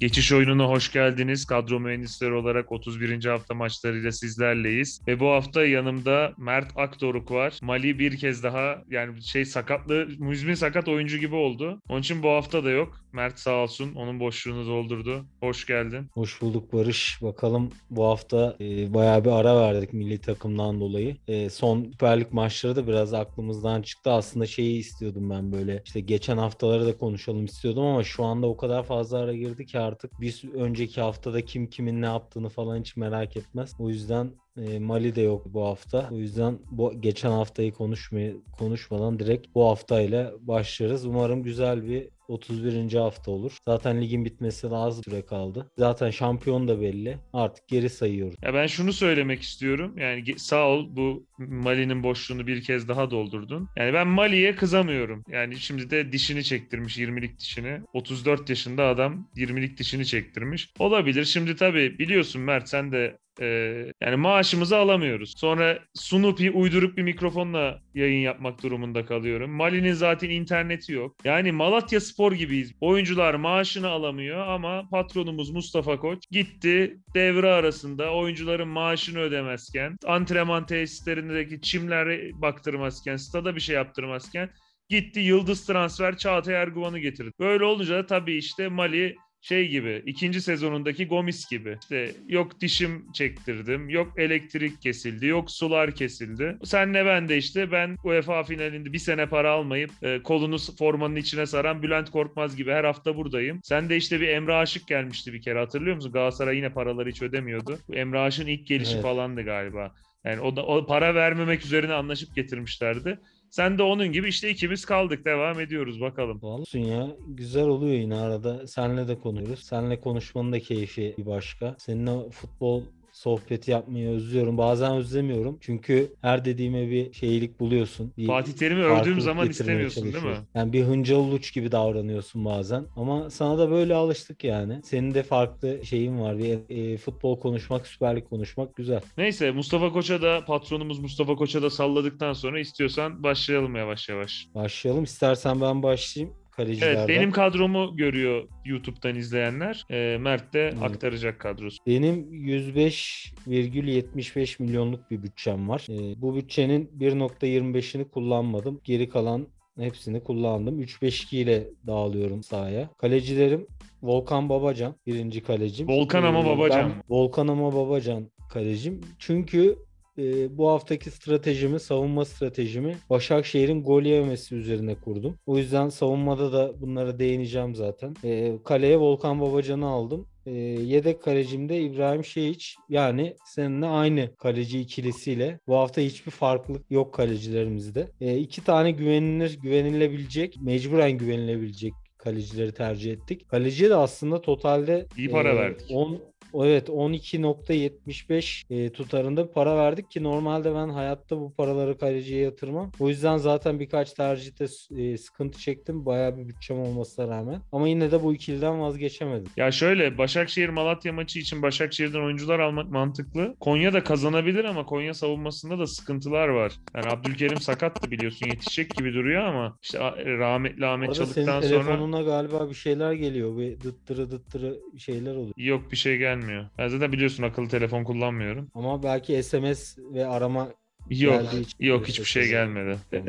Geçiş oyununa hoş geldiniz. Kadro mühendisleri olarak 31. hafta maçlarıyla sizlerleyiz. Ve bu hafta yanımda Mert Akdoruk var. Mali bir kez daha yani şey sakatlı, müzmin sakat oyuncu gibi oldu. Onun için bu hafta da yok. Mert sağ olsun onun boşluğunu doldurdu. Hoş geldin. Hoş bulduk Barış. Bakalım bu hafta e, bayağı bir ara verdik milli takımdan dolayı. E, son Süper maçları da biraz aklımızdan çıktı. Aslında şeyi istiyordum ben böyle. İşte geçen haftaları da konuşalım istiyordum ama şu anda o kadar fazla ara girdi ki artık bir önceki haftada kim kimin ne yaptığını falan hiç merak etmez. O yüzden e, Mali de yok bu hafta. O yüzden bu geçen haftayı konuşmaya konuşmadan direkt bu haftayla başlarız. Umarım güzel bir 31. hafta olur. Zaten ligin bitmesi daha az süre kaldı. Zaten şampiyon da belli. Artık geri sayıyoruz. Ya ben şunu söylemek istiyorum. Yani sağ ol bu Mali'nin boşluğunu bir kez daha doldurdun. Yani ben Mali'ye kızamıyorum. Yani şimdi de dişini çektirmiş 20'lik dişini. 34 yaşında adam 20'lik dişini çektirmiş. Olabilir. Şimdi tabii biliyorsun Mert sen de ee, yani maaşımızı alamıyoruz. Sonra Snoopy uydurup bir mikrofonla yayın yapmak durumunda kalıyorum. Mali'nin zaten interneti yok. Yani Malatya Spor gibiyiz. Oyuncular maaşını alamıyor ama patronumuz Mustafa Koç gitti devre arasında oyuncuların maaşını ödemezken, antrenman tesislerindeki çimlere baktırmazken, stada bir şey yaptırmazken gitti yıldız transfer Çağatay Erguvan'ı getirdi. Böyle olunca da tabii işte Mali şey gibi ikinci sezonundaki Gomis gibi. İşte yok dişim çektirdim yok elektrik kesildi yok sular kesildi. Senle ben de işte ben UEFA finalinde bir sene para almayıp e, kolunu formanın içine saran Bülent Korkmaz gibi her hafta buradayım. Sen de işte bir Emre Aşık gelmişti bir kere hatırlıyor musun? Galatasaray yine paraları hiç ödemiyordu. Emre Aşık'ın ilk gelişi evet. falandı galiba. Yani o da o para vermemek üzerine anlaşıp getirmişlerdi sen de onun gibi işte ikimiz kaldık. Devam ediyoruz bakalım. Olsun ya. Güzel oluyor yine arada. Senle de konuşuyoruz. Senle konuşmanın da keyfi bir başka. Seninle futbol sohbeti yapmayı özlüyorum. Bazen özlemiyorum. Çünkü her dediğime bir şeylik buluyorsun. Bir Fatih Terim'i övdüğüm zaman istemiyorsun değil mi? Yani bir hıncal uluç gibi davranıyorsun bazen. Ama sana da böyle alıştık yani. Senin de farklı şeyin var. Bir e, futbol konuşmak, Süper Lig konuşmak güzel. Neyse Mustafa Koç'a da patronumuz Mustafa Koç'a da salladıktan sonra istiyorsan başlayalım yavaş yavaş. Başlayalım. İstersen ben başlayayım kalecilerden. Evet benim kadromu görüyor YouTube'dan izleyenler. E, Mert de hmm. aktaracak kadrosu. Benim 105,75 milyonluk bir bütçem var. E, bu bütçenin 1.25'ini kullanmadım. Geri kalan hepsini kullandım. 3-5-2 ile dağılıyorum sahaya. Kalecilerim Volkan Babacan birinci kalecim. Volkan ama Babacan. Ben Volkan ama Babacan kalecim. Çünkü e, bu haftaki stratejimi, savunma stratejimi Başakşehir'in gol yememesi üzerine kurdum. O yüzden savunmada da bunlara değineceğim zaten. E, kaleye Volkan Babacan'ı aldım. E, yedek kalecimde İbrahim Şehiç yani seninle aynı kaleci ikilisiyle bu hafta hiçbir farklılık yok kalecilerimizde. E, iki tane güvenilir, güvenilebilecek, mecburen güvenilebilecek kalecileri tercih ettik. Kaleciye de aslında totalde iyi para e, verdik. 10 Evet 12.75 e, tutarında para verdik ki normalde ben hayatta bu paraları kaleciye yatırmam. O yüzden zaten birkaç tercihte e, sıkıntı çektim. Bayağı bir bütçem olmasına rağmen. Ama yine de bu ikiliden vazgeçemedim. Ya şöyle Başakşehir Malatya maçı için Başakşehir'den oyuncular almak mantıklı. Konya da kazanabilir ama Konya savunmasında da sıkıntılar var. Yani Abdülkerim sakattı biliyorsun yetişecek gibi duruyor ama işte rahmetli Ahmet Çalık'tan sonra. senin telefonuna galiba bir şeyler geliyor. Bir dıttırı dıttırı şeyler oluyor. Yok bir şey gelmiyor gelmiyor. Ben zaten biliyorsun akıllı telefon kullanmıyorum. Ama belki SMS ve arama Yok, yok hiçbir şey gelmedi.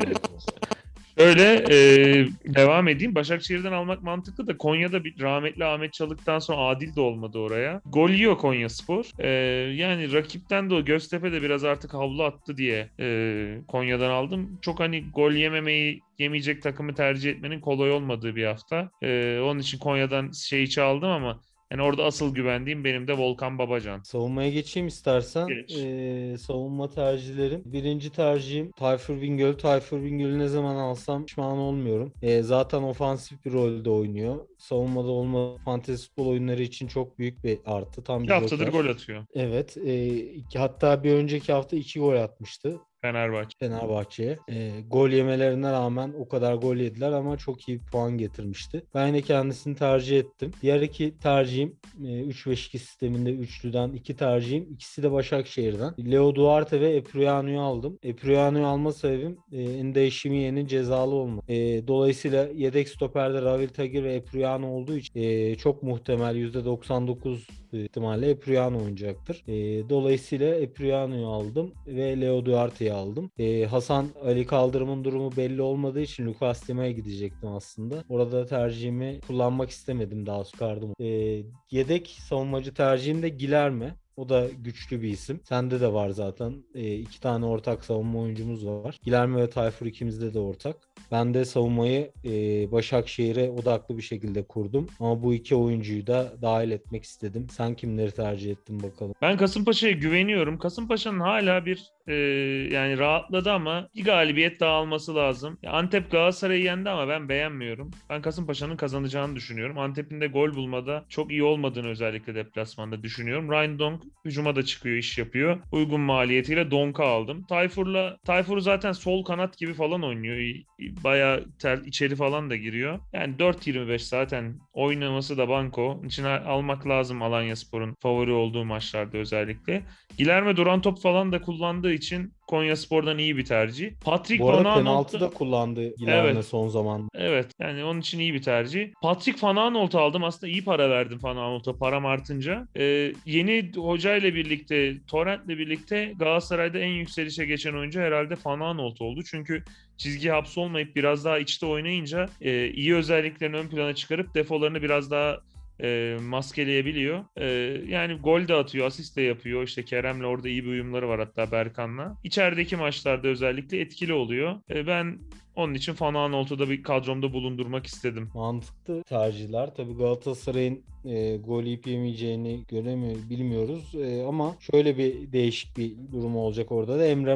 Öyle e, devam edeyim. Başakşehir'den almak mantıklı da Konya'da bir rahmetli Ahmet Çalık'tan sonra Adil de olmadı oraya. Gol yiyor Konya Spor. E, yani rakipten de o Göztepe de biraz artık havlu attı diye e, Konya'dan aldım. Çok hani gol yememeyi yemeyecek takımı tercih etmenin kolay olmadığı bir hafta. E, onun için Konya'dan şeyi çaldım ama yani orada asıl güvendiğim benim de Volkan Babacan. Savunmaya geçeyim istersen. Geç. Ee, savunma tercihlerim. Birinci tercihim Tayfur Bingöl. Tayfur Bingöl'ü ne zaman alsam pişman olmuyorum. Ee, zaten ofansif bir rolde oynuyor. Savunmada olma fantezi futbol oyunları için çok büyük bir artı. Tam bir iki haftadır gol atıyor. Evet. E, iki, hatta bir önceki hafta iki gol atmıştı. Fenerbahçe. Fenerbahçe'ye. E, gol yemelerine rağmen o kadar gol yediler ama çok iyi puan getirmişti. Ben yine kendisini tercih ettim. Diğer iki tercihim e, 3-5-2 sisteminde üçlüden iki tercihim. İkisi de Başakşehir'den. Leo Duarte ve Epriano'yu aldım. Epriano'yu alma sebebim e, Ende Şimiye'nin cezalı olma. E, dolayısıyla yedek stoperde Ravil Tagir ve Epriano olduğu için e, çok muhtemel %99 ihtimalle Epriano oynayacaktır. E, dolayısıyla Epriano'yu aldım ve Leo Duarte'yi aldım. E, Hasan Ali Kaldırım'ın durumu belli olmadığı için Lucas Dima'ya gidecektim aslında. Orada tercihimi kullanmak istemedim daha çıkardım. E, yedek savunmacı tercihim de Gilerme. O da güçlü bir isim. Sende de var zaten. E, iki tane ortak savunma oyuncumuz var. Gilerme ve Tayfur ikimizde de ortak. Ben de savunmayı e, Başakşehir'e odaklı bir şekilde kurdum. Ama bu iki oyuncuyu da dahil etmek istedim. Sen kimleri tercih ettin bakalım? Ben Kasımpaşa'ya güveniyorum. Kasımpaşa'nın hala bir e, yani rahatladı ama bir galibiyet daha alması lazım. Antep Galatasaray'ı yendi ama ben beğenmiyorum. Ben Kasımpaşa'nın kazanacağını düşünüyorum. Antep'in de gol bulmada çok iyi olmadığını özellikle deplasmanda düşünüyorum. Ryan hücuma da çıkıyor, iş yapıyor. Uygun maliyetiyle Donk'u aldım. Tayfur'la Tayfur zaten sol kanat gibi falan oynuyor. Bayağı ter, içeri falan da giriyor. Yani 4-25 zaten oynaması da banko. Onun için almak lazım Alanya Spor'un favori olduğu maçlarda özellikle. Gilerme duran top falan da kullandığı için Konya Spor'dan iyi bir tercih. Patrick Bu arada Van penaltı da kullandı Gilerme Evet. son zaman. Evet yani onun için iyi bir tercih. Patrick Van Aanholt'u aldım. Aslında iyi para verdim Van Aanholt'a param artınca. Ee, yeni hocayla birlikte, Torrent'le birlikte Galatasaray'da en yükselişe geçen oyuncu herhalde Van Aanholt oldu. Çünkü çizgi hapsolmayıp biraz daha içte oynayınca e, iyi özelliklerini ön plana çıkarıp defolarını biraz daha e, maskeleyebiliyor. E, yani gol de atıyor, asist de yapıyor. İşte Kerem'le orada iyi bir uyumları var hatta Berkan'la. İçerideki maçlarda özellikle etkili oluyor. E, ben onun için Van Aanholt'u da bir kadromda bulundurmak istedim. Mantıklı tercihler. Tabii Galatasaray'ın e, gol yiyip yemeyeceğini göremiyor, bilmiyoruz. E, ama şöyle bir değişik bir durum olacak orada da. Emre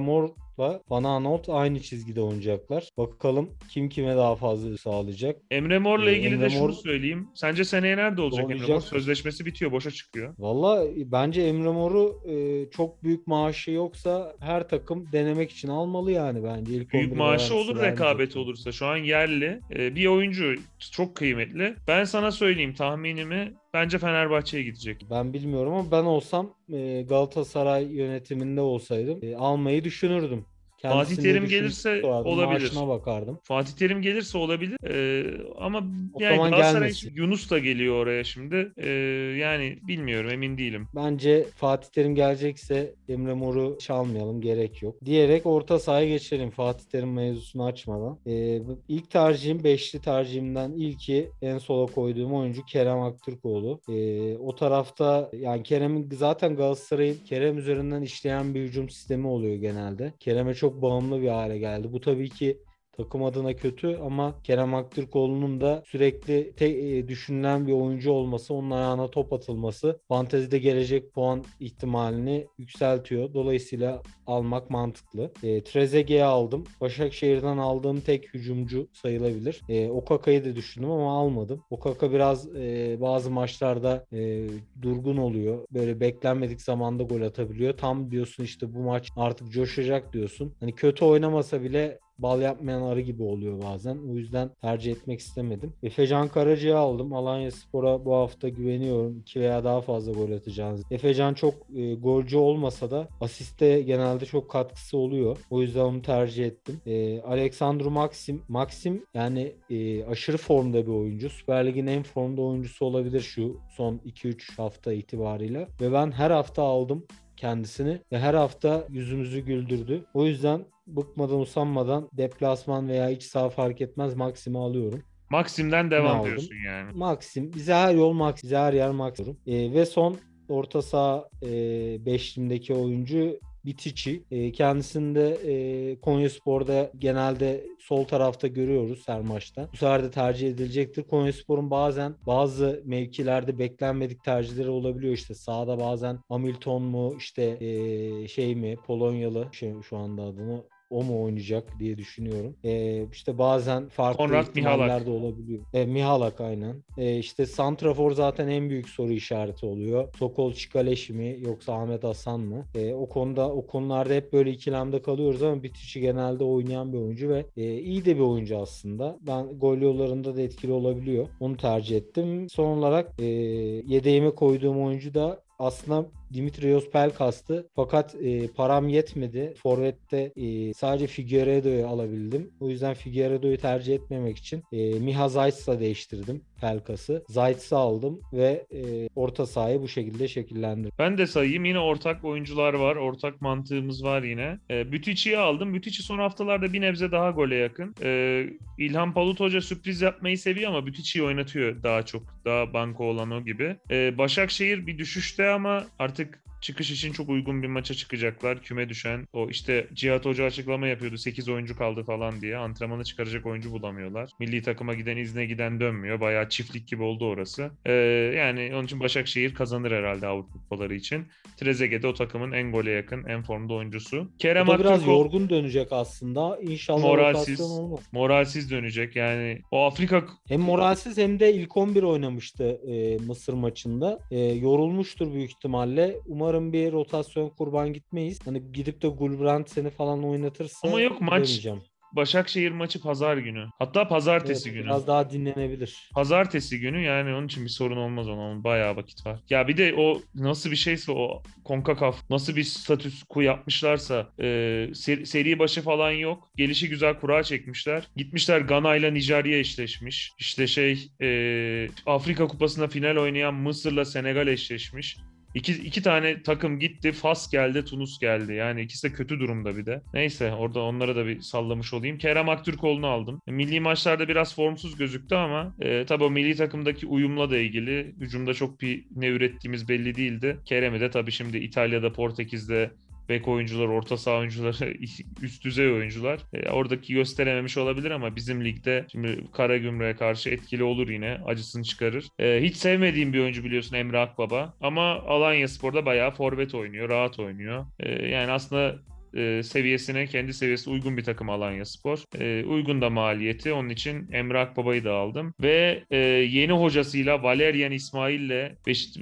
Mor'la Van Aanholt aynı çizgide oynayacaklar. Bakalım kim kime daha fazla sağlayacak. Emre Mor'la Ee, ilgili Emre de şunu Mor- söyleyeyim. Sence seneye nerede olacak Emre Mor? Sözleşmesi bitiyor, boşa çıkıyor. Valla bence Emre Mor'u e, çok büyük maaşı yoksa her takım denemek için almalı yani bence. İlk Büyük 11 maaşı olur, rekabeti olursa. Şu an yerli. Ee, bir oyuncu çok kıymetli. Ben sana söyleyeyim tahminimi. Bence Fenerbahçe'ye gidecek. Ben bilmiyorum ama ben olsam Galatasaray yönetiminde olsaydım almayı düşünürdüm. Kendisini Terim düşünüp gelirse sorardım, olabilir. Maaşına bakardım. Fatih Terim gelirse olabilir. Ee, ama O yani zaman Galatasaray gelmesin. Yunus da geliyor oraya şimdi. Ee, yani bilmiyorum emin değilim. Bence Fatih Terim gelecekse Emre Mor'u çalmayalım gerek yok. Diyerek orta sahaya geçelim Fatih Terim mevzusunu açmadan. Ee, ilk tercihim beşli tercihimden ilki en sola koyduğum oyuncu Kerem Aktürkoğlu. Ee, o tarafta yani Kerem'in zaten Galatasaray'ın Kerem üzerinden işleyen bir hücum sistemi oluyor genelde. Kerem'e çok bağımlı bir hale geldi. Bu tabii ki takım adına kötü ama Kerem Aktürkoğlu'nun da sürekli te- e, düşünülen bir oyuncu olması, onun ayağına top atılması fantezide gelecek puan ihtimalini yükseltiyor. Dolayısıyla almak mantıklı. E, Trezeguet'i aldım. Başakşehir'den aldığım tek hücumcu sayılabilir. E, Okaka'yı da düşündüm ama almadım. Okaka biraz e, bazı maçlarda e, durgun oluyor. Böyle beklenmedik zamanda gol atabiliyor. Tam diyorsun işte bu maç artık coşacak diyorsun. Hani kötü oynamasa bile bal yapmayan arı gibi oluyor bazen. O yüzden tercih etmek istemedim. Efecan Karaca'yı aldım. Alanya Spor'a bu hafta güveniyorum. 2 veya daha fazla gol atacağınız. Efecan çok e, golcü olmasa da asiste genelde çok katkısı oluyor. O yüzden onu tercih ettim. E, Alexandru Maxim. Maxim yani e, aşırı formda bir oyuncu. Süper Lig'in en formda oyuncusu olabilir şu son 2-3 hafta itibariyle. Ve ben her hafta aldım kendisini ve her hafta yüzümüzü güldürdü. O yüzden bıkmadan usanmadan deplasman veya iç saha fark etmez Maxim'i alıyorum. Maxim'den Ne devam aldım? diyorsun yani. Maxim bize her yol Maxim, bize her yer Maxim. E, ve son orta saha e, beşlimdeki oyuncu Bitici. E, kendisini de e, Konyaspor'da genelde sol tarafta görüyoruz her maçta. Bu sefer de tercih edilecektir. Konyaspor'un bazen bazı mevkilerde beklenmedik tercihleri olabiliyor. İşte sağda bazen Hamilton mu işte e, şey mi Polonyalı şey, şu anda adını o mu oynayacak diye düşünüyorum. E, işte bazen farklı Konrad ihtimaller de olabiliyor. E, Mihalak aynen. E, işte Santrafor zaten en büyük soru işareti oluyor. Sokol Çikaleşi mi yoksa Ahmet Hasan mı? E, o konuda o konularda hep böyle ikilemde kalıyoruz ama Bitişi genelde oynayan bir oyuncu ve e, iyi de bir oyuncu aslında. Ben gol yollarında da etkili olabiliyor. Onu tercih ettim. Son olarak e, yedeğime koyduğum oyuncu da aslında Dimitrios Pelkas'tı. Fakat e, param yetmedi. Forvet'te e, sadece Figueiredo'yu alabildim. O yüzden Figueiredo'yu tercih etmemek için e, Miha Zayt's'a değiştirdim Pelkas'ı. Zayt's'ı aldım ve e, orta sahayı bu şekilde şekillendirdim. Ben de sayayım. Yine ortak oyuncular var. Ortak mantığımız var yine. E, Bütici'yi aldım. Bütüci son haftalarda bir nebze daha gole yakın. E, İlhan Palut Hoca sürpriz yapmayı seviyor ama Bütici'yi oynatıyor daha çok. Daha banko olan o gibi. E, Başakşehir bir düşüşte ama artık çıkış için çok uygun bir maça çıkacaklar. Küme düşen o işte Cihat Hoca açıklama yapıyordu. 8 oyuncu kaldı falan diye. Antrenmanı çıkaracak oyuncu bulamıyorlar. Milli takıma giden izne giden dönmüyor. Bayağı çiftlik gibi oldu orası. Ee, yani onun için Başakşehir kazanır herhalde Avrupa kupaları için. Trezeguet de o takımın en gole yakın, en formda oyuncusu. Kerem da biraz Aktürkoğlu yorgun dönecek aslında. İnşallah Moralsiz. olmaz. moralsiz dönecek. Yani o Afrika Hem moralsiz hem de ilk 11 oynamıştı e, Mısır maçında. E, yorulmuştur büyük ihtimalle. Umarım bir rotasyon kurban gitmeyiz. Hani gidip de Gulbrand seni falan oynatırsa Ama yok, maç. Başakşehir maçı pazar günü. Hatta pazartesi Evet, günü. Biraz daha dinlenebilir. Pazartesi günü yani onun için bir sorun olmaz ona. Onun bayağı vakit var. Ya bir de o nasıl bir şeyse o CONCACAF nasıl bir statüs ku yapmışlarsa e, seri, seri başı falan yok. Gelişi güzel kura çekmişler. Gitmişler Gana ile Nijerya eşleşmiş. İşte şey e, Afrika Kupası'nda final oynayan Mısır'la Senegal eşleşmiş. İki, iki tane takım gitti. Fas geldi, Tunus geldi. Yani ikisi de kötü durumda bir de. Neyse orada onlara da bir sallamış olayım. Kerem Aktürkoğlu'nu aldım. Milli maçlarda biraz formsuz gözüktü ama e, tabii o milli takımdaki uyumla da ilgili. Hücumda çok bir ne ürettiğimiz belli değildi. Kerem'i de tabii şimdi İtalya'da, Portekiz'de bek oyuncular, orta saha oyuncuları, üst düzey oyuncular. E, oradaki gösterememiş olabilir ama bizim ligde şimdi Karagümrük'e karşı etkili olur yine. Acısını çıkarır. E, hiç sevmediğim bir oyuncu biliyorsun Emre Akbaba. Ama Alanya Spor'da bayağı forvet oynuyor, rahat oynuyor. E, yani aslında e, seviyesine, kendi seviyesine uygun bir takım Alanya Spor. E, uygun da maliyeti. Onun için Emre Akbaba'yı da aldım. Ve e, yeni hocasıyla Valerian İsmail'le Beş, e,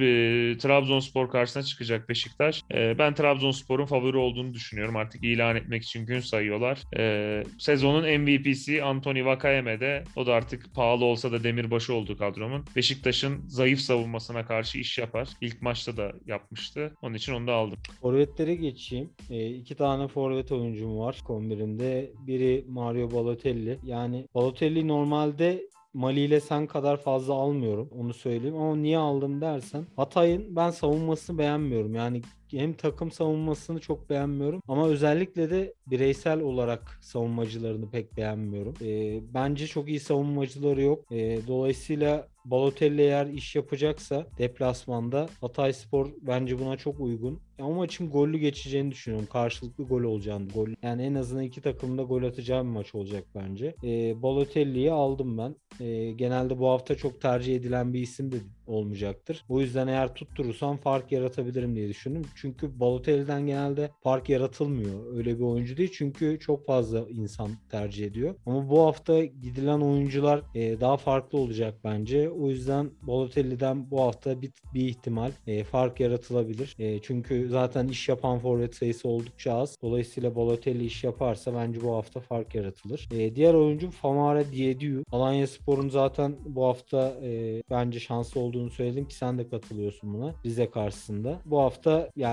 Trabzonspor karşısına çıkacak Beşiktaş. E, ben Trabzonspor'un favori olduğunu düşünüyorum. Artık ilan etmek için gün sayıyorlar. E, sezonun MVP'si Anthony Vakayeme O da artık pahalı olsa da demirbaşı oldu kadromun. Beşiktaş'ın zayıf savunmasına karşı iş yapar. İlk maçta da yapmıştı. Onun için onu da aldım. Forvetlere geçeyim. E, iki tane forvet oyuncum var kombinimde. Biri Mario Balotelli. Yani Balotelli normalde Mali ile sen kadar fazla almıyorum. Onu söyleyeyim. Ama niye aldım dersen. Hatay'ın ben savunmasını beğenmiyorum. Yani hem takım savunmasını çok beğenmiyorum ama özellikle de bireysel olarak savunmacılarını pek beğenmiyorum. E, bence çok iyi savunmacıları yok. E, dolayısıyla Balotelli eğer iş yapacaksa deplasmanda Hatay Spor bence buna çok uygun. O maçın gollü geçeceğini düşünüyorum. Karşılıklı gol olacağını. Gol. Yani en azından iki takımda gol atacağı bir maç olacak bence. E, Balotelli'yi aldım ben. E, genelde bu hafta çok tercih edilen bir isim de olmayacaktır. O yüzden eğer tutturursam fark yaratabilirim diye düşündüm. Çünkü Balotelli'den genelde fark yaratılmıyor. Öyle bir oyuncu değil. Çünkü çok fazla insan tercih ediyor. Ama bu hafta gidilen oyuncular e, daha farklı olacak bence. O yüzden Balotelli'den bu hafta bir, bir ihtimal e, fark yaratılabilir. E, çünkü zaten iş yapan forvet sayısı oldukça az. Dolayısıyla Balotelli iş yaparsa bence bu hafta fark yaratılır. E, diğer oyuncu Famara Diediu. Alanya Spor'un zaten bu hafta e, bence şanslı olduğunu söyledim ki sen de katılıyorsun buna. Rize karşısında. Bu hafta yani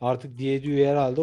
artık Diediu'yu herhalde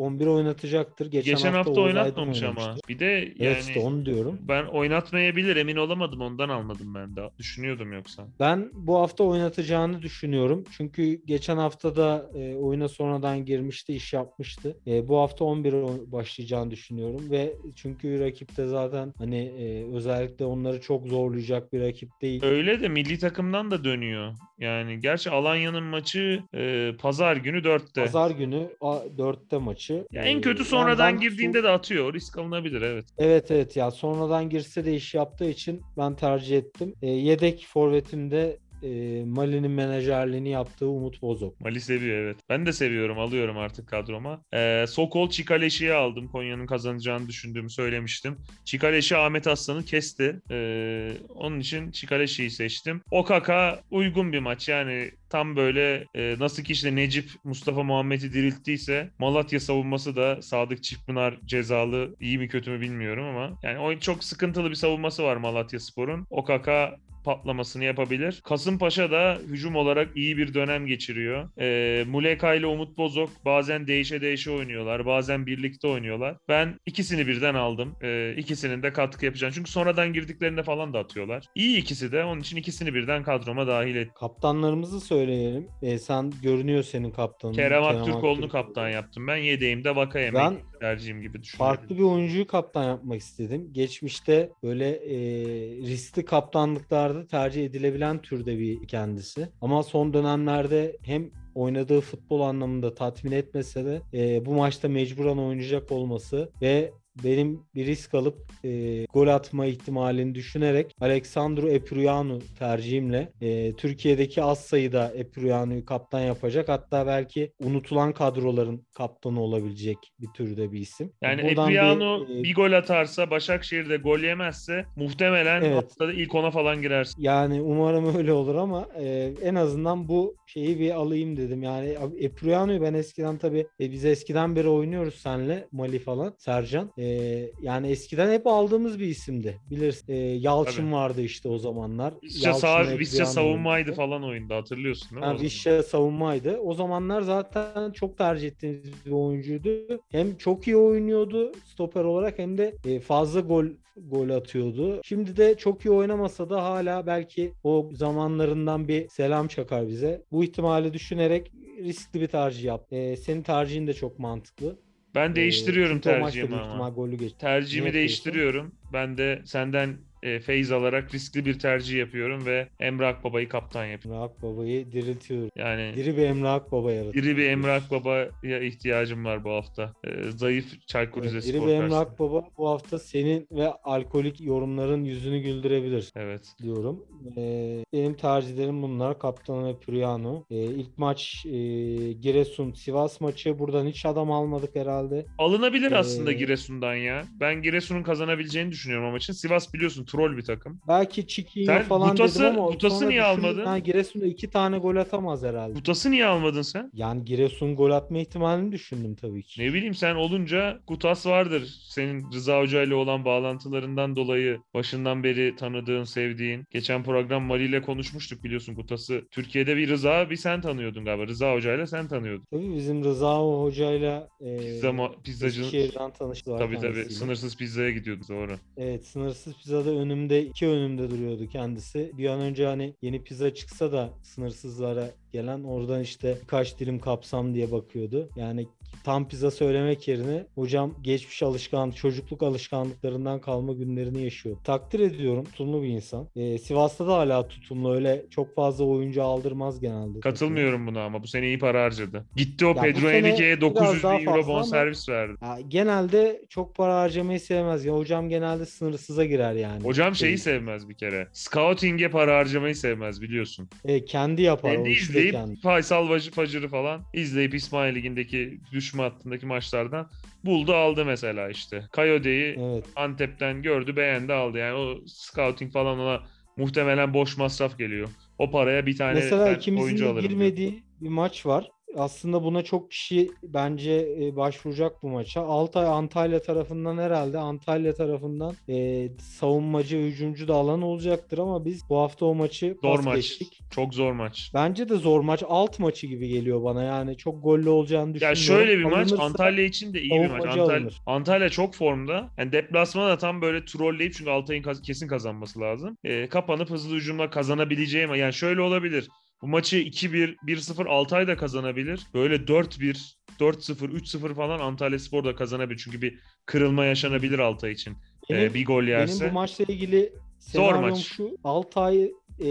11 oynatacaktır. Geçen, Geçen hafta, Aydın oynatmamış ama. oynamıştı. Bir de yani Evet işte onu diyorum. ben oynatmayabilir emin olamadım ondan almadım ben de. Düşünüyordum yoksa. Ben bu hafta oynatacağını düşünüyorum. Çünkü geçen hafta da e, oyuna sonradan girmişti, iş yapmıştı. E, bu hafta 11 oy- başlayacağını düşünüyorum ve çünkü rakip de zaten hani e, özellikle onları çok zorlayacak bir rakip değil. Öyle de milli takımdan da dönüyor. Yani gerçi Alanya'nın maçı e, pazar günü 4'te. Pazar günü a- 4'te maçı. Ya en E, kötü yani sonradan ben girdiğinde de atıyor. Risk alınabilir evet. Evet evet ya sonradan girse de iş yaptığı için ben tercih ettim. E, yedek forvetimde e, Mali'nin menajerliğini yaptığı Umut Bozok. Mali seviyor evet. Ben de seviyorum. Alıyorum artık kadroma. Ee, Sokol Çikaleşi'yi aldım. Konya'nın kazanacağını düşündüğümü söylemiştim. Çikaleşi Ahmet Aslan'ı kesti. Ee, onun için Çikaleşi'yi seçtim. Okaka uygun bir maç. Yani tam böyle e, nasıl ki işte Necip Mustafa Muhammed'i dirilttiyse Malatya savunması da Sadık Çiftpınar cezalı iyi mi kötü mü bilmiyorum ama yani o çok sıkıntılı bir savunması var Malatya Spor'un. Okaka patlamasını yapabilir. Kasımpaşa da hücum olarak iyi bir dönem geçiriyor. E, Muleka ile Umut Bozok bazen değişe değişe oynuyorlar. Bazen birlikte oynuyorlar. Ben ikisini birden aldım. E, ikisinin de katkı yapacağım. Çünkü sonradan girdiklerinde falan da atıyorlar. İyi ikisi de. Onun için ikisini birden kadroma dahil et. Kaptanlarımızı söyleyelim. E, sen görünüyor senin kaptanın. Kerem Aktürkoğlu'nu kaptan yaptım. Ben yedeğimde Vakayeme Ben tercihim gibi düşünüyorum. farklı bir oyuncuyu kaptan yapmak istedim. Geçmişte böyle e, riskli kaptanlıklarda tercih edilebilen türde bir kendisi. Ama son dönemlerde hem oynadığı futbol anlamında tatmin etmese de e, bu maçta mecburen oynayacak olması ve benim bir risk alıp e, gol atma ihtimalini düşünerek Alexandru Epurianu tercihimle e, Türkiye'deki az sayıda Epurianu'yu kaptan yapacak. Hatta belki unutulan kadroların kaptanı olabilecek bir türde bir isim. Yani Buradan Epriano bir, e, bir gol atarsa Başakşehir'de gol yemezse muhtemelen Evet. haftada ilk ona falan girersin. Yani umarım öyle olur ama e, en azından bu şeyi bir alayım dedim. Yani Epriano'yu ben eskiden tabii e, biz eskiden beri oynuyoruz senle Mali falan Sercan. E, yani eskiden hep aldığımız bir isimdi. Bilirsin. E, Yalçın Tabii. vardı işte o zamanlar. Yalçın'la sağ, Epriano savunmaydı oynadı. falan oyunda hatırlıyorsun değil mi? zaman? Vişya savunmaydı. O zamanlar zaten çok tercih ettiğimiz bir oyuncuydu. Hem çok iyi oynuyordu stoper olarak hem de e, fazla gol gol atıyordu. Şimdi de çok iyi oynamasa da hala belki o zamanlarından bir selam çakar bize. Bu ihtimali düşünerek riskli bir tercih yap. E, senin tercihin de çok mantıklı. Ben değiştiriyorum E, çünkü o maçta tercihimi ama. geç. Tercihimi yapıyorsun? değiştiriyorum. Ben de senden e, feyiz alarak riskli bir tercih yapıyorum ve Emre Akbaba'yı kaptan yapıyorum. Emrah Baba'yı diriltiyorum. Yani Diri bir Emrah Baba yaratıyor. diri bir Emre Akbaba'ya ihtiyacım var bu hafta. E, zayıf Çaykur Evet, Rizespor Diri bir Emrah karşısında. Baba bu hafta senin ve alkolik yorumların yüzünü güldürebilir. Evet. diyorum. Ee, benim tercihlerim bunlar. Kaptan ve Priano. Ee, ilk maç e, Giresun Sivas maçı. Buradan hiç adam almadık herhalde. Alınabilir aslında Ee, Giresun'dan ya. Ben Giresun'un kazanabileceğini düşünüyorum o maçın. Sivas biliyorsun troll bir takım. Belki Sen falan Gutas'ı- dedim ama sonra niye düşündüm, almadın? Ha, Giresun'da iki tane gol atamaz herhalde. Gutas'ı niye almadın sen? Yani Giresun gol atma ihtimalini düşündüm tabii ki. Ne bileyim sen olunca Gutas vardır. Senin Rıza Hoca ile olan bağlantılarından dolayı başından beri tanıdığın, sevdiğin. Geçen program Mali ile konuşmuştuk biliyorsun Gutas'ı. Türkiye'de bir Rıza bir sen tanıyordun galiba. Rıza Hoca ile sen tanıyordun. Tabii bizim Rıza Hoca'yla e, Pizza, ma- pizzacı Eskişehir'den tabii tabii sınırsız pizzaya gidiyordu doğru. Evet sınırsız pizzada önümde iki önümde duruyordu kendisi. Bir an önce hani yeni pizza çıksa da sınırsızlara gelen oradan işte kaç dilim kapsam diye bakıyordu. Yani tam pizza söylemek yerine hocam geçmiş alışkan çocukluk alışkanlıklarından kalma günlerini yaşıyor. Takdir ediyorum. Tutumlu bir insan. Ee, Sivas'ta da hala tutumlu. Öyle çok fazla oyuncu aldırmaz genelde. Katılmıyorum buna ama bu sene iyi para harcadı. Gitti o bu Pedro sene Enrique'ye biraz 900 daha bin euro bonservis verdi. Ya, genelde çok para harcamayı sevmez. Ya, hocam genelde sınırsıza girer yani. Hocam şeyi Şey, sevmez bir kere. Scouting'e para harcamayı sevmez biliyorsun. e, kendi yapar. Kendi izleyip kendi. Faysal Facır'ı falan izleyip İsmail Ligi'ndeki düşme hattındaki maçlardan buldu aldı mesela işte. Kayode'yi Evet. Antep'ten gördü beğendi aldı. Yani o scouting falan ona muhtemelen boş masraf geliyor. O paraya bir tane Mesela ikimizin de alırım. diyor. girmediği bir maç var. Aslında buna çok kişi bence e, başvuracak bu maça. Altay Antalya tarafından herhalde Antalya tarafından e, savunmacı, hücumcu da alan olacaktır ama biz bu hafta o maçı Zor pas maç. geçtik. Çok zor maç. Bence de zor maç. Alt maçı gibi geliyor bana. Yani çok gollü olacağını Ya düşünmüyorum. şöyle bir maç Alınırsa- Antalya için de iyi bir maç. Antalya, alınır. Antalya çok formda. Yani deplasmana da tam böyle trolleyip çünkü Altay'ın kesin kazanması lazım. Ee, kapanıp hızlı hücumla kazanabileceği ama yani şöyle olabilir. Bu maçı 2-1, 1-0 Altay da kazanabilir. Böyle 4-1, 4-0, 3-0 falan Antalya Spor da kazanabilir. Çünkü bir kırılma yaşanabilir Altay için. Ee, Benim- bir gol yerse. Benim bu maçla ilgili Zor maç. şu. Altay e,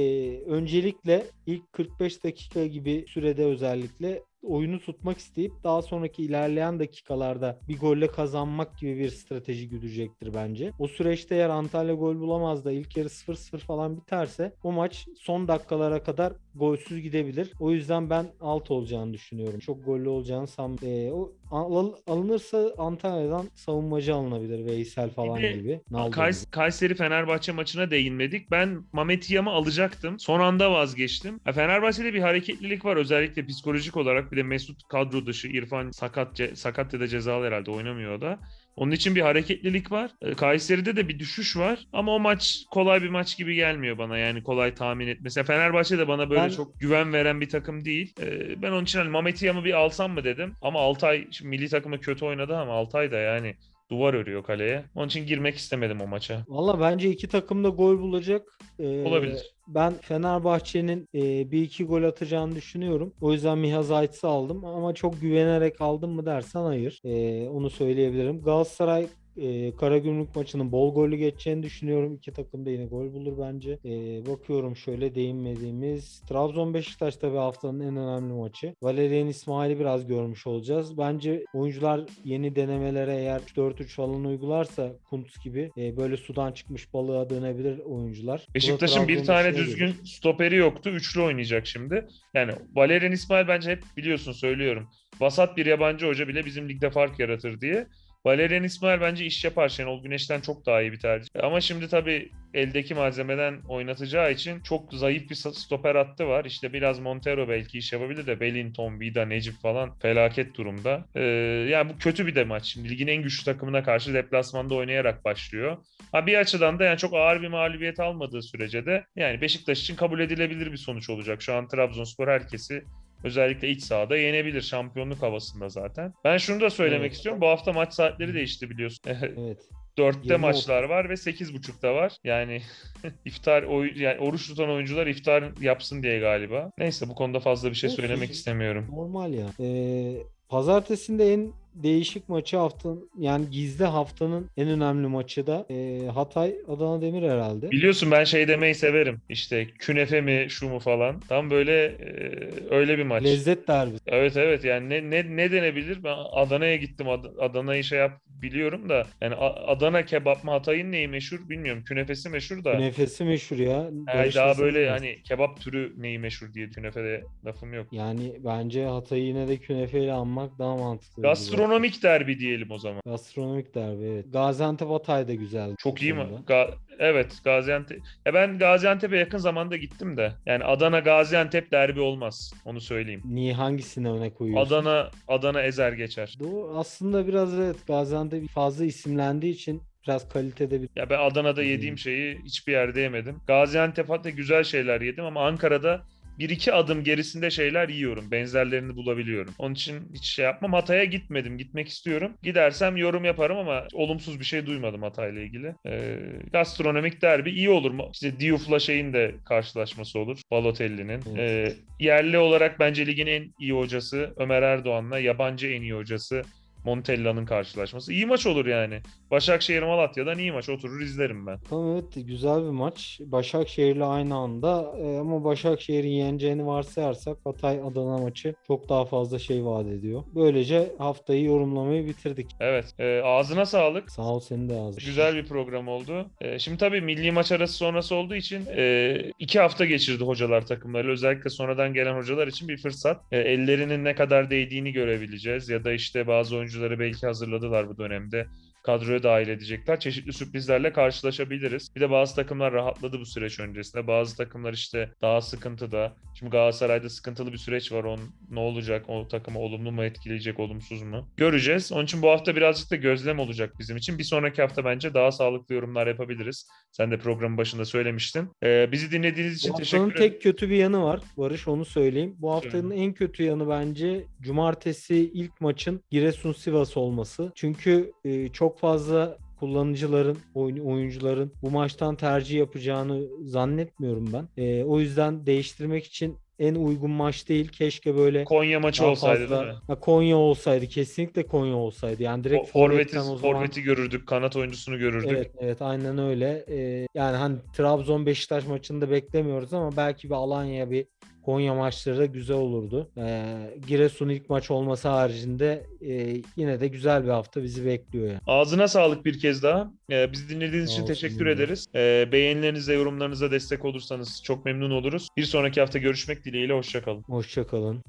öncelikle ilk 45 dakika gibi sürede özellikle oyunu tutmak isteyip daha sonraki ilerleyen dakikalarda bir golle kazanmak gibi bir strateji güdecektir bence. O süreçte eğer Antalya gol bulamaz da ilk yarı 0-0 falan biterse o maç son dakikalara kadar golsüz gidebilir. O yüzden ben alt olacağını düşünüyorum. Çok gollü olacağını sanmıyorum. Ee, o al- alınırsa Antalya'dan savunmacı alınabilir. Veysel falan de gibi. Kays-. Kayseri Fenerbahçe maçına değinmedik. Ben Mamet Yam'ı alacaktım. Son anda vazgeçtim. Ha, Fenerbahçe'de bir hareketlilik var özellikle psikolojik olarak. Bir de Mesut kadro dışı. İrfan sakat sakat ya da cezalı herhalde oynamıyor o da. Onun için bir hareketlilik var. E, Kayseri'de de bir düşüş var. Ama o maç kolay bir maç gibi gelmiyor bana. Yani kolay tahmin et. Mesela Fenerbahçe de bana böyle Ben- çok güven veren bir takım değil. E, ben onun için hani Mamet Yam'ı bir alsam mı dedim. Ama Altay şimdi milli takımı kötü oynadı ama Altay da yani duvar örüyor kaleye. Onun için girmek istemedim o maça. Valla bence iki takım da gol bulacak. Ee, Olabilir. Ben Fenerbahçe'nin e, bir iki gol atacağını düşünüyorum. O yüzden Miha Zayt'sı aldım. Ama çok güvenerek aldım mı dersen hayır. Ee, onu söyleyebilirim. Galatasaray e, Karagümrük maçının bol gollü geçeceğini düşünüyorum. İki takım da yine gol bulur bence. E, bakıyorum şöyle değinmediğimiz. Trabzon Beşiktaş tabii haftanın en önemli maçı. Valerian İsmail'i biraz görmüş olacağız. Bence oyuncular yeni denemelere eğer 4-3 falan uygularsa Kuntz gibi e, böyle sudan çıkmış balığa dönebilir oyuncular. Beşiktaş'ın bir tane düzgün gelir. stoperi yoktu. Üçlü oynayacak şimdi. Yani Valerian İsmail bence hep biliyorsun söylüyorum. Vasat bir yabancı hoca bile bizim ligde fark yaratır diye. Valerian İsmail bence iş yapar. Şenol Güneş'ten çok daha iyi bir tercih. Ama şimdi tabii eldeki malzemeden oynatacağı için çok zayıf bir stoper hattı var. İşte biraz Montero belki iş yapabilir de Bellingham, Vida, Necip falan felaket durumda. Ee, yani bu kötü bir de maç. Şimdi ligin en güçlü takımına karşı deplasmanda oynayarak başlıyor. Ha bir açıdan da yani çok ağır bir mağlubiyet almadığı sürece de yani Beşiktaş için kabul edilebilir bir sonuç olacak. Şu an Trabzonspor herkesi özellikle iç sahada yenebilir. Şampiyonluk havasında zaten. Ben şunu da söylemek Evet. istiyorum. Bu hafta maç saatleri değişti biliyorsun. Evet. 4'te 20.30. maçlar var ve 8.30'da var. Yani iftar oy yani oruç tutan oyuncular iftar yapsın diye galiba. Neyse bu konuda fazla bir şey söylemek istemiyorum. Normal ya. Ee, pazartesinde en değişik maçı haftanın yani gizli haftanın en önemli maçı da e, Hatay Adana Demir herhalde. Biliyorsun ben şey demeyi severim. İşte künefe mi şu mu falan. Tam böyle e, öyle bir maç. Lezzet derbisi. Evet evet yani ne ne ne denebilir? Ben Adana'ya gittim. Ad- Adana'yı şey yap biliyorum da yani Adana kebap mı Hatay'ın neyi meşhur bilmiyorum. Künefesi meşhur da. Nefesi meşhur ya. Yani daha böyle biraz. hani kebap türü neyi meşhur diye künefede lafım yok. Yani bence Hatay'ı yine de künefeyle anmak daha mantıklı. Gastronomik derbi diyelim o zaman. Gastronomik derbi evet. Gaziantep Hatay da güzeldi. Çok iyi mi? Ga- evet Gaziantep. Ya ben Gaziantep'e yakın zamanda gittim de. Yani Adana Gaziantep derbi olmaz. Onu söyleyeyim. Niye hangisine öne koyuyorsun? Adana Adana ezer geçer. Doğru. Aslında biraz evet Gaziantep fazla isimlendiği için biraz kalitede bir Ya ben Adana'da yediğim şeyi hiçbir yerde yemedim. Gaziantep hatta güzel şeyler yedim ama Ankara'da bir iki adım gerisinde şeyler yiyorum. Benzerlerini bulabiliyorum. Onun için hiç şey yapmam. Hatay'a gitmedim. Gitmek istiyorum. Gidersem yorum yaparım ama olumsuz bir şey duymadım Hatay'la ilgili. Ee, gastronomik derbi iyi olur mu? İşte Diouf'la şeyin de karşılaşması olur. Balotelli'nin. Evet. Ee, yerli olarak bence ligin en iyi hocası Ömer Erdoğan'la yabancı en iyi hocası Montella'nın karşılaşması. İyi maç olur yani. Başakşehir Malatya'dan iyi maç. Oturur izlerim ben. Tamam evet güzel bir maç. Başakşehir'le aynı anda e, ama Başakşehir'in yeneceğini varsayarsak Hatay Adana maçı çok daha fazla şey vaat ediyor. Böylece haftayı yorumlamayı bitirdik. Evet. Ee, ağzına sağlık. Sağ ol senin de ağzın. Güzel bir program oldu. Ee, şimdi tabii milli maç arası sonrası olduğu için e, iki hafta geçirdi hocalar takımları. Özellikle sonradan gelen hocalar için bir fırsat. E, ellerinin ne kadar değdiğini görebileceğiz. Ya da işte bazı oyuncuları belki hazırladılar bu dönemde. Kadroya dahil edecekler. Çeşitli sürprizlerle karşılaşabiliriz. Bir de bazı takımlar rahatladı bu süreç öncesinde. Bazı takımlar işte daha sıkıntıda. Şimdi Galatasaray'da sıkıntılı bir süreç var. Onun ne olacak? O takımı olumlu mu etkileyecek, olumsuz mu? Göreceğiz. Onun için bu hafta birazcık da gözlem olacak bizim için. Bir sonraki hafta bence daha sağlıklı yorumlar yapabiliriz. Sen de programın başında söylemiştin. Ee, bizi dinlediğiniz için teşekkür ederim. tek kötü bir yanı var. Barış onu söyleyeyim. Bu haftanın en kötü yanı bence cumartesi ilk maçın Giresun Sivas olması. Çünkü e, çok fazla kullanıcıların, oyun- oyuncuların bu maçtan tercih yapacağını zannetmiyorum ben. E, o yüzden değiştirmek için en uygun maç değil. Keşke böyle Konya maçı olsaydı fazla- değil mi? Ha, Konya olsaydı. Kesinlikle Konya olsaydı. Yani direkt O- Forveti, o zaman- forveti görürdük, kanat oyuncusunu görürdük. Evet evet aynen öyle. Ee, yani hani Trabzon Beşiktaş maçında beklemiyoruz ama belki bir Alanya bir Konya maçları da güzel olurdu. E, Giresun ilk maç olması haricinde e, yine de güzel bir hafta bizi bekliyor yani. Ağzına sağlık bir kez daha. Ee, bizi dinlediğiniz Sağ için teşekkür Emre. ederiz. Ee, beğenilerinizle, yorumlarınıza destek olursanız çok memnun oluruz. Bir sonraki hafta görüşmek dileğiyle. Hoşçakalın. Hoşçakalın.